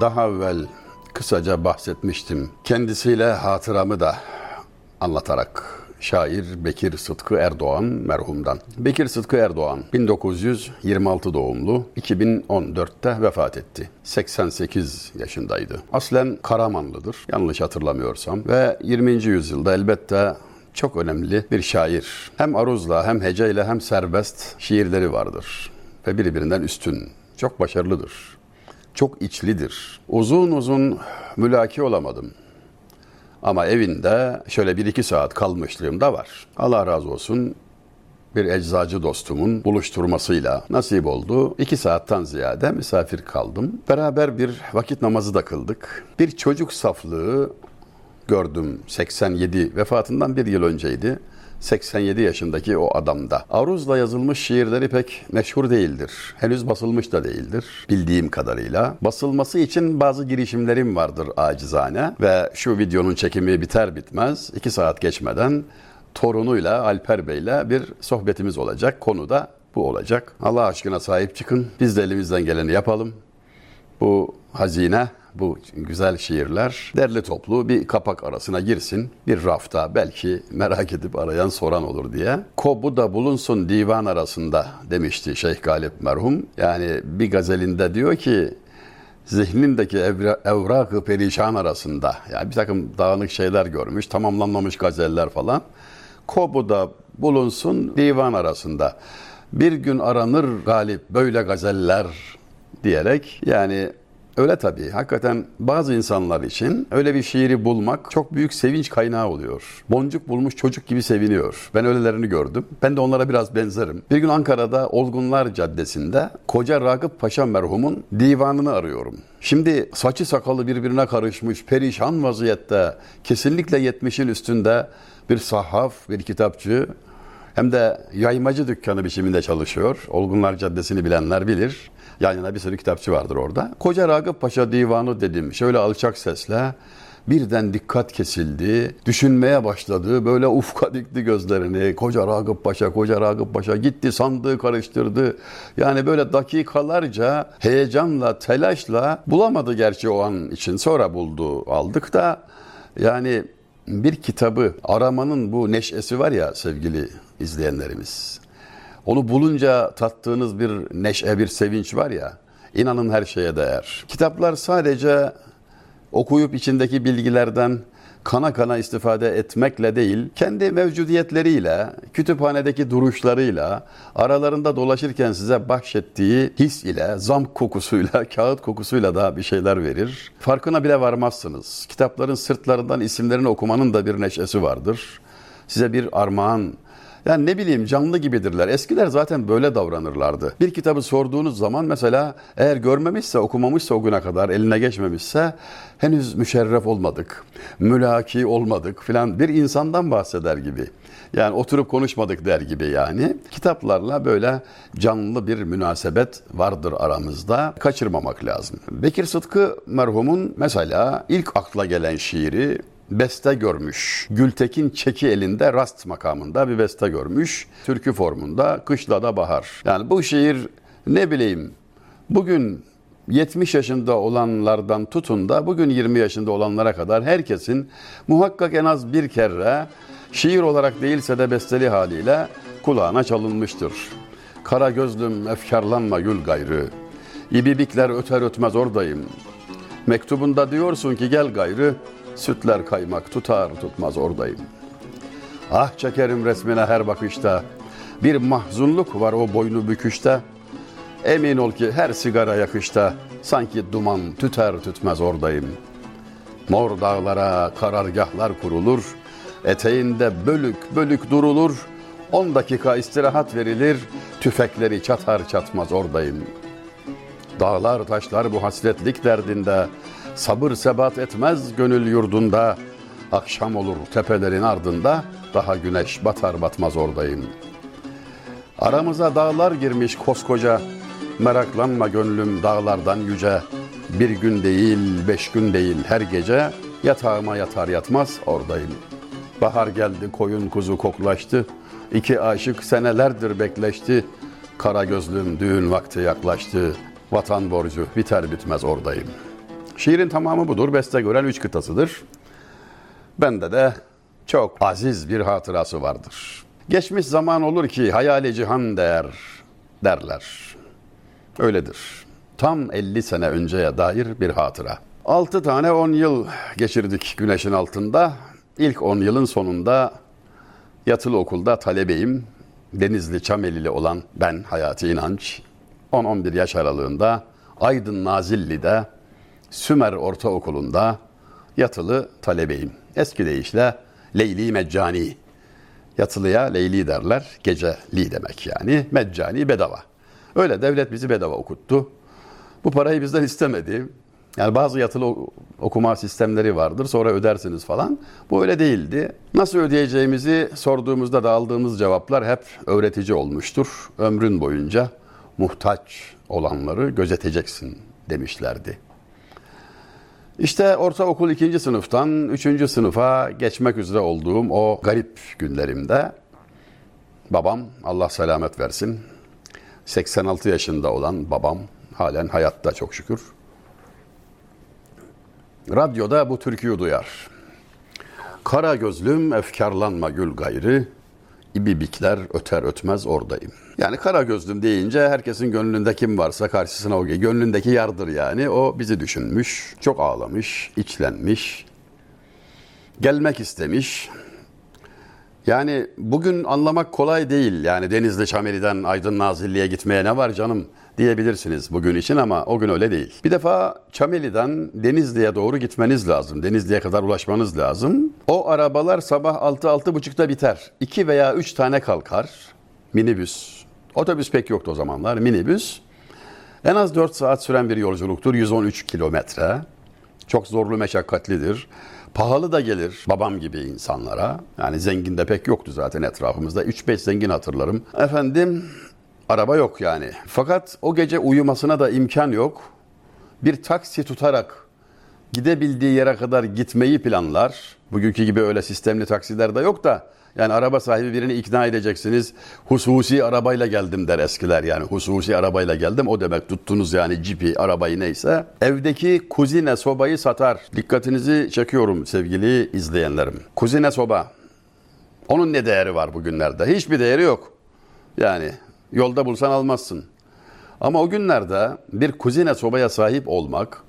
Daha evvel kısaca bahsetmiştim. Kendisiyle hatıramı da anlatarak şair Bekir Sıtkı Erdoğan merhumdan. Bekir Sıtkı Erdoğan 1926 doğumlu 2014'te vefat etti. 88 yaşındaydı. Aslen Karamanlıdır yanlış hatırlamıyorsam ve 20. yüzyılda elbette çok önemli bir şair. Hem aruzla hem heceyle hem serbest şiirleri vardır ve birbirinden üstün. Çok başarılıdır. Çok içlidir. Uzun uzun mülaki olamadım. Ama evinde şöyle bir iki saat kalmışlığım da var. Allah razı olsun bir eczacı dostumun buluşturmasıyla nasip oldu. İki saatten ziyade misafir kaldım. Beraber bir vakit namazı da kıldık. Bir çocuk saflığı gördüm 87 vefatından bir yıl önceydi. 87 yaşındaki o adamda. Aruz'la yazılmış şiirleri pek meşhur değildir. Henüz basılmış da değildir bildiğim kadarıyla. Basılması için bazı girişimlerim vardır acizane ve şu videonun çekimi biter bitmez 2 saat geçmeden torunuyla Alper Bey'le bir sohbetimiz olacak. Konu da bu olacak. Allah aşkına sahip çıkın. Biz de elimizden geleni yapalım. Bu hazine bu güzel şiirler derli toplu bir kapak arasına girsin. Bir rafta belki merak edip arayan soran olur diye. Kobu da bulunsun divan arasında demişti Şeyh Galip merhum. Yani bir gazelinde diyor ki zihnindeki evra, evrakı perişan arasında yani bir takım dağınık şeyler görmüş, tamamlanmamış gazeller falan. Kobu da bulunsun divan arasında. Bir gün aranır galip böyle gazeller diyerek yani Öyle tabii. Hakikaten bazı insanlar için öyle bir şiiri bulmak çok büyük sevinç kaynağı oluyor. Boncuk bulmuş çocuk gibi seviniyor. Ben öylelerini gördüm. Ben de onlara biraz benzerim. Bir gün Ankara'da Olgunlar Caddesi'nde Koca Ragıp Paşa merhumun divanını arıyorum. Şimdi saçı sakalı birbirine karışmış, perişan vaziyette, kesinlikle 70'in üstünde bir sahaf, bir kitapçı, hem de yaymacı dükkanı biçiminde çalışıyor. Olgunlar Caddesi'ni bilenler bilir. Yan yana bir sürü kitapçı vardır orada. Koca Ragıp Paşa divanı dedim. Şöyle alçak sesle birden dikkat kesildi. Düşünmeye başladı. Böyle ufka dikti gözlerini. Koca Ragıp Paşa, Koca Ragıp Paşa gitti sandığı karıştırdı. Yani böyle dakikalarca heyecanla, telaşla bulamadı gerçi o an için. Sonra buldu, aldık da yani bir kitabı aramanın bu neşesi var ya sevgili izleyenlerimiz. Onu bulunca tattığınız bir neşe, bir sevinç var ya, inanın her şeye değer. Kitaplar sadece okuyup içindeki bilgilerden kana kana istifade etmekle değil, kendi mevcudiyetleriyle, kütüphanedeki duruşlarıyla, aralarında dolaşırken size bahşettiği his ile, zam kokusuyla, kağıt kokusuyla da bir şeyler verir. Farkına bile varmazsınız. Kitapların sırtlarından isimlerini okumanın da bir neşesi vardır. Size bir armağan yani ne bileyim canlı gibidirler. Eskiler zaten böyle davranırlardı. Bir kitabı sorduğunuz zaman mesela eğer görmemişse, okumamışsa o güne kadar eline geçmemişse henüz müşerref olmadık, mülaki olmadık filan bir insandan bahseder gibi. Yani oturup konuşmadık der gibi yani. Kitaplarla böyle canlı bir münasebet vardır aramızda. Kaçırmamak lazım. Bekir Sıtkı merhumun mesela ilk akla gelen şiiri beste görmüş. Gültekin Çeki elinde rast makamında bir beste görmüş. Türkü formunda Kışlada Bahar. Yani bu şiir ne bileyim bugün 70 yaşında olanlardan tutun da bugün 20 yaşında olanlara kadar herkesin muhakkak en az bir kere şiir olarak değilse de besteli haliyle kulağına çalınmıştır. Kara gözlüm efkarlanma gül gayrı. İbibikler öter ötmez oradayım. Mektubunda diyorsun ki gel gayrı Sütler kaymak tutar tutmaz oradayım. Ah çekerim resmine her bakışta. Bir mahzunluk var o boynu büküşte. Emin ol ki her sigara yakışta. Sanki duman tüter tütmez oradayım. Mor dağlara karargahlar kurulur. Eteğinde bölük bölük durulur. On dakika istirahat verilir. Tüfekleri çatar çatmaz oradayım. Dağlar taşlar bu hasretlik derdinde. Sabır sebat etmez gönül yurdunda. Akşam olur tepelerin ardında. Daha güneş batar batmaz oradayım. Aramıza dağlar girmiş koskoca. Meraklanma gönlüm dağlardan yüce. Bir gün değil, beş gün değil her gece. Yatağıma yatar yatmaz oradayım. Bahar geldi koyun kuzu koklaştı. İki aşık senelerdir bekleşti. Kara gözlüm düğün vakti yaklaştı. Vatan borcu biter bitmez oradayım.'' Şiirin tamamı budur. Beste gören üç kıtasıdır. Bende de çok aziz bir hatırası vardır. Geçmiş zaman olur ki hayali cihan der derler. Öyledir. Tam 50 sene önceye dair bir hatıra. 6 tane 10 yıl geçirdik güneşin altında. İlk 10 yılın sonunda yatılı okulda talebeyim. Denizli Çamelili olan ben Hayati İnanç 10-11 yaş aralığında Aydın Nazilli'de Sümer Ortaokulu'nda yatılı talebeyim. Eski deyişle Leyli Meccani. Yatılıya Leyli derler. Geceli demek yani. Meccani bedava. Öyle devlet bizi bedava okuttu. Bu parayı bizden istemedi. Yani bazı yatılı okuma sistemleri vardır. Sonra ödersiniz falan. Bu öyle değildi. Nasıl ödeyeceğimizi sorduğumuzda da aldığımız cevaplar hep öğretici olmuştur. Ömrün boyunca muhtaç olanları gözeteceksin demişlerdi. İşte ortaokul ikinci sınıftan üçüncü sınıfa geçmek üzere olduğum o garip günlerimde babam Allah selamet versin 86 yaşında olan babam halen hayatta çok şükür. Radyoda bu türküyü duyar. Kara gözlüm efkarlanma gül gayrı, ibibikler öter ötmez oradayım. Yani kara gözlüm deyince herkesin gönlünde kim varsa karşısına o gönlündeki yardır yani. O bizi düşünmüş, çok ağlamış, içlenmiş, gelmek istemiş. Yani bugün anlamak kolay değil. Yani Denizli Çameli'den Aydın Nazilli'ye gitmeye ne var canım diyebilirsiniz bugün için ama o gün öyle değil. Bir defa Çameli'den Denizli'ye doğru gitmeniz lazım. Denizli'ye kadar ulaşmanız lazım. O arabalar sabah 6-6.30'da biter. 2 veya 3 tane kalkar. Minibüs. Otobüs pek yoktu o zamanlar. Minibüs. En az 4 saat süren bir yolculuktur. 113 kilometre. Çok zorlu meşakkatlidir. Pahalı da gelir babam gibi insanlara. Yani zengin de pek yoktu zaten etrafımızda. 3-5 zengin hatırlarım. Efendim araba yok yani. Fakat o gece uyumasına da imkan yok. Bir taksi tutarak gidebildiği yere kadar gitmeyi planlar. Bugünkü gibi öyle sistemli taksiler de yok da yani araba sahibi birini ikna edeceksiniz. Hususi arabayla geldim der eskiler yani. Hususi arabayla geldim o demek tuttunuz yani cipi arabayı neyse. Evdeki kuzine sobayı satar. Dikkatinizi çekiyorum sevgili izleyenlerim. Kuzine soba. Onun ne değeri var bugünlerde? Hiçbir değeri yok. Yani yolda bulsan almazsın. Ama o günlerde bir kuzine sobaya sahip olmak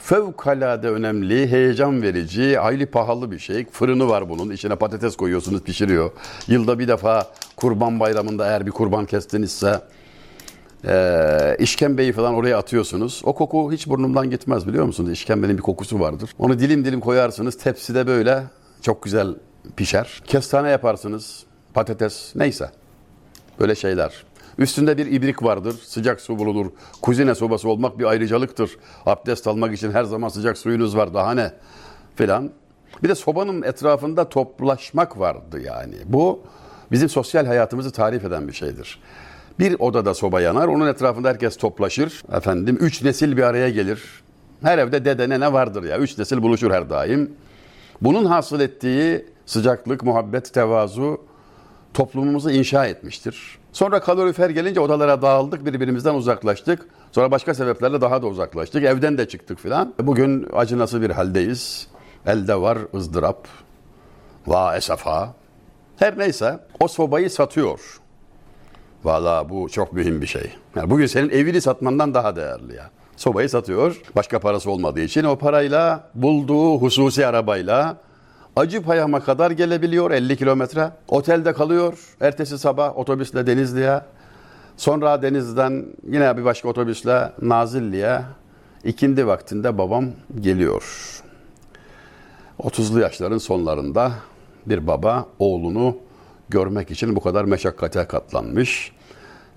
fevkalade önemli, heyecan verici, hayli pahalı bir şey. Fırını var bunun. İçine patates koyuyorsunuz, pişiriyor. Yılda bir defa kurban bayramında eğer bir kurban kestinizse e, işkembeyi falan oraya atıyorsunuz. O koku hiç burnumdan gitmez biliyor musunuz? İşkembenin bir kokusu vardır. Onu dilim dilim koyarsınız. Tepside böyle çok güzel pişer. Kestane yaparsınız. Patates neyse. Böyle şeyler. Üstünde bir ibrik vardır. Sıcak su bulunur. Kuzine sobası olmak bir ayrıcalıktır. Abdest almak için her zaman sıcak suyunuz var. Daha ne? Filan. Bir de sobanın etrafında toplaşmak vardı yani. Bu bizim sosyal hayatımızı tarif eden bir şeydir. Bir odada soba yanar, onun etrafında herkes toplaşır. Efendim, üç nesil bir araya gelir. Her evde dede ne vardır ya, üç nesil buluşur her daim. Bunun hasıl ettiği sıcaklık, muhabbet, tevazu toplumumuzu inşa etmiştir. Sonra kalorifer gelince odalara dağıldık, birbirimizden uzaklaştık. Sonra başka sebeplerle daha da uzaklaştık. Evden de çıktık filan. Bugün acınası bir haldeyiz. Elde var ızdırap. Va esafa. Her neyse o sobayı satıyor. Valla bu çok mühim bir şey. Yani bugün senin evini satmandan daha değerli ya. Sobayı satıyor. Başka parası olmadığı için o parayla bulduğu hususi arabayla Acı payama kadar gelebiliyor 50 kilometre. Otelde kalıyor. Ertesi sabah otobüsle Denizli'ye. Sonra Deniz'den yine bir başka otobüsle Nazilli'ye. İkindi vaktinde babam geliyor. 30'lu yaşların sonlarında bir baba oğlunu görmek için bu kadar meşakkate katlanmış.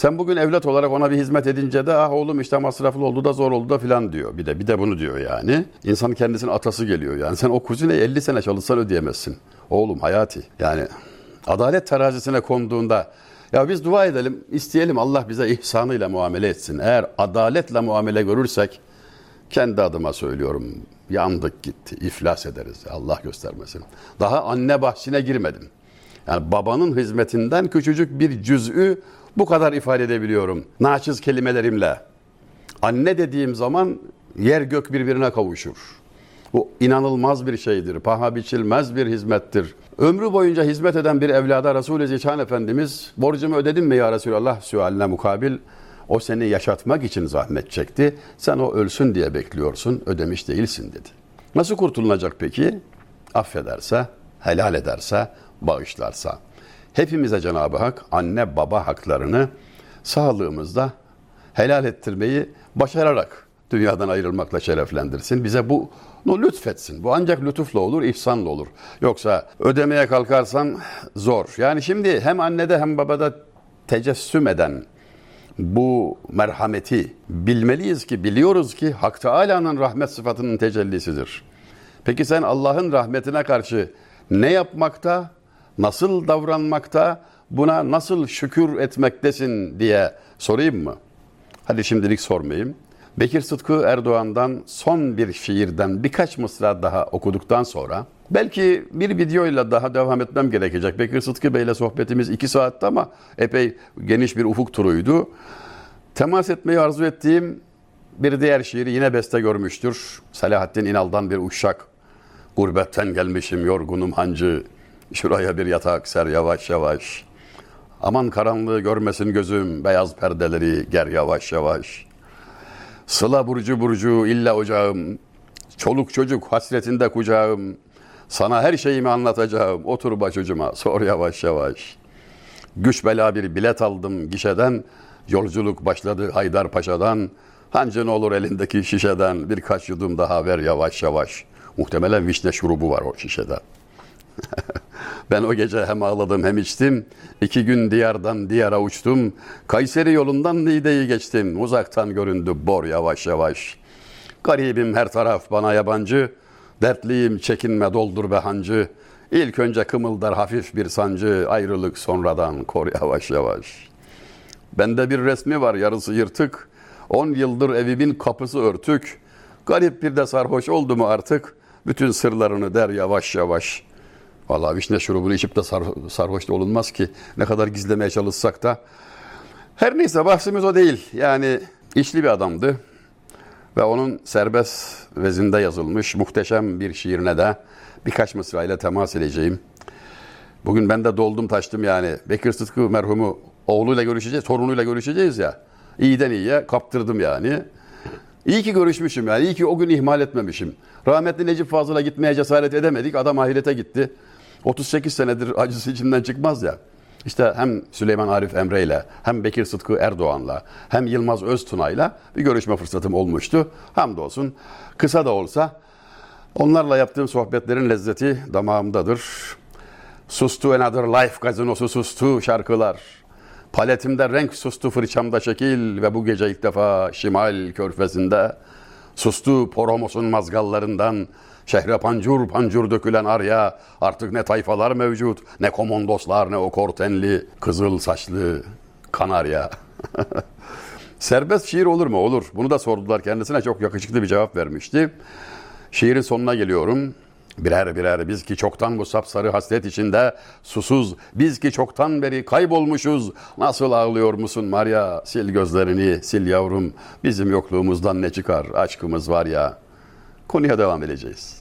Sen bugün evlat olarak ona bir hizmet edince de ah oğlum işte masraflı oldu da zor oldu da filan diyor. Bir de bir de bunu diyor yani. İnsan kendisinin atası geliyor yani. Sen o kuzineyi 50 sene çalışsan ödeyemezsin. Oğlum hayati. Yani adalet terazisine konduğunda ya biz dua edelim, isteyelim Allah bize ihsanıyla muamele etsin. Eğer adaletle muamele görürsek kendi adıma söylüyorum yandık gitti, iflas ederiz. Allah göstermesin. Daha anne bahçine girmedim. Yani babanın hizmetinden küçücük bir cüz'ü bu kadar ifade edebiliyorum. Naçiz kelimelerimle. Anne dediğim zaman yer gök birbirine kavuşur. Bu inanılmaz bir şeydir, paha biçilmez bir hizmettir. Ömrü boyunca hizmet eden bir evlada Resul-i Zişan Efendimiz, borcumu ödedin mi ya Resulallah sualine mukabil, o seni yaşatmak için zahmet çekti, sen o ölsün diye bekliyorsun, ödemiş değilsin dedi. Nasıl kurtulunacak peki? Affederse, helal ederse, bağışlarsa. Hepimize Cenab-ı Hak anne baba haklarını sağlığımızda helal ettirmeyi başararak dünyadan ayrılmakla şereflendirsin. Bize bu bunu lütfetsin. Bu ancak lütufla olur, ihsanla olur. Yoksa ödemeye kalkarsan zor. Yani şimdi hem annede hem babada tecessüm eden bu merhameti bilmeliyiz ki, biliyoruz ki Hak Teala'nın rahmet sıfatının tecellisidir. Peki sen Allah'ın rahmetine karşı ne yapmakta, nasıl davranmakta, buna nasıl şükür etmektesin diye sorayım mı? Hadi şimdilik sormayayım. Bekir Sıtkı Erdoğan'dan son bir şiirden birkaç mısra daha okuduktan sonra belki bir videoyla daha devam etmem gerekecek. Bekir Sıtkı Bey'le sohbetimiz iki saatte ama epey geniş bir ufuk turuydu. Temas etmeyi arzu ettiğim bir diğer şiiri yine beste görmüştür. Selahattin İnal'dan bir uşak. Gurbetten gelmişim yorgunum hancı. Şuraya bir yatak ser yavaş yavaş. Aman karanlığı görmesin gözüm, beyaz perdeleri ger yavaş yavaş. Sıla burcu burcu illa ocağım, çoluk çocuk hasretinde kucağım. Sana her şeyimi anlatacağım, otur başucuma, sor yavaş yavaş. Güç bela bir bilet aldım gişeden, yolculuk başladı Haydarpaşa'dan. Hancın olur elindeki şişeden, birkaç yudum daha ver yavaş yavaş. Muhtemelen vişne şurubu var o şişede. Ben o gece hem ağladım hem içtim. İki gün diyardan diyara uçtum. Kayseri yolundan Niğde'yi geçtim. Uzaktan göründü bor yavaş yavaş. Garibim her taraf bana yabancı. Dertliyim çekinme doldur be hancı. İlk önce kımıldar hafif bir sancı. Ayrılık sonradan kor yavaş yavaş. Bende bir resmi var yarısı yırtık. On yıldır evimin kapısı örtük. Garip bir de sarhoş oldu mu artık? Bütün sırlarını der yavaş yavaş. Vallahi vişne şurubunu içip de sar, sarhoş da olunmaz ki. Ne kadar gizlemeye çalışsak da. Her neyse bahsimiz o değil. Yani işli bir adamdı. Ve onun serbest vezinde yazılmış muhteşem bir şiirine de birkaç mısrayla temas edeceğim. Bugün ben de doldum taştım yani. Bekir Sıtkı merhumu oğluyla görüşeceğiz, torunuyla görüşeceğiz ya. İyiden iyiye kaptırdım yani. İyi ki görüşmüşüm yani. İyi ki o gün ihmal etmemişim. Rahmetli Necip Fazıl'a gitmeye cesaret edemedik. Adam ahirete gitti. 38 senedir acısı içinden çıkmaz ya. İşte hem Süleyman Arif Emre ile hem Bekir Sıtkı Erdoğan'la hem Yılmaz Öztuna'yla bir görüşme fırsatım olmuştu. Hamdolsun kısa da olsa onlarla yaptığım sohbetlerin lezzeti damağımdadır. Sustu Another Life gazinosu sustu şarkılar. Paletimde renk sustu fırçamda şekil ve bu gece ilk defa Şimal körfezinde sustu Poromos'un mazgallarından şehre pancur pancur dökülen arya artık ne tayfalar mevcut ne komondoslar ne o kortenli kızıl saçlı kanarya. Serbest şiir olur mu? Olur. Bunu da sordular kendisine çok yakışıklı bir cevap vermişti. Şiirin sonuna geliyorum. Birer birer biz ki çoktan bu sapsarı hasret içinde susuz, biz ki çoktan beri kaybolmuşuz. Nasıl ağlıyor musun Maria? Sil gözlerini, sil yavrum. Bizim yokluğumuzdan ne çıkar? Aşkımız var ya. Konuya devam edeceğiz.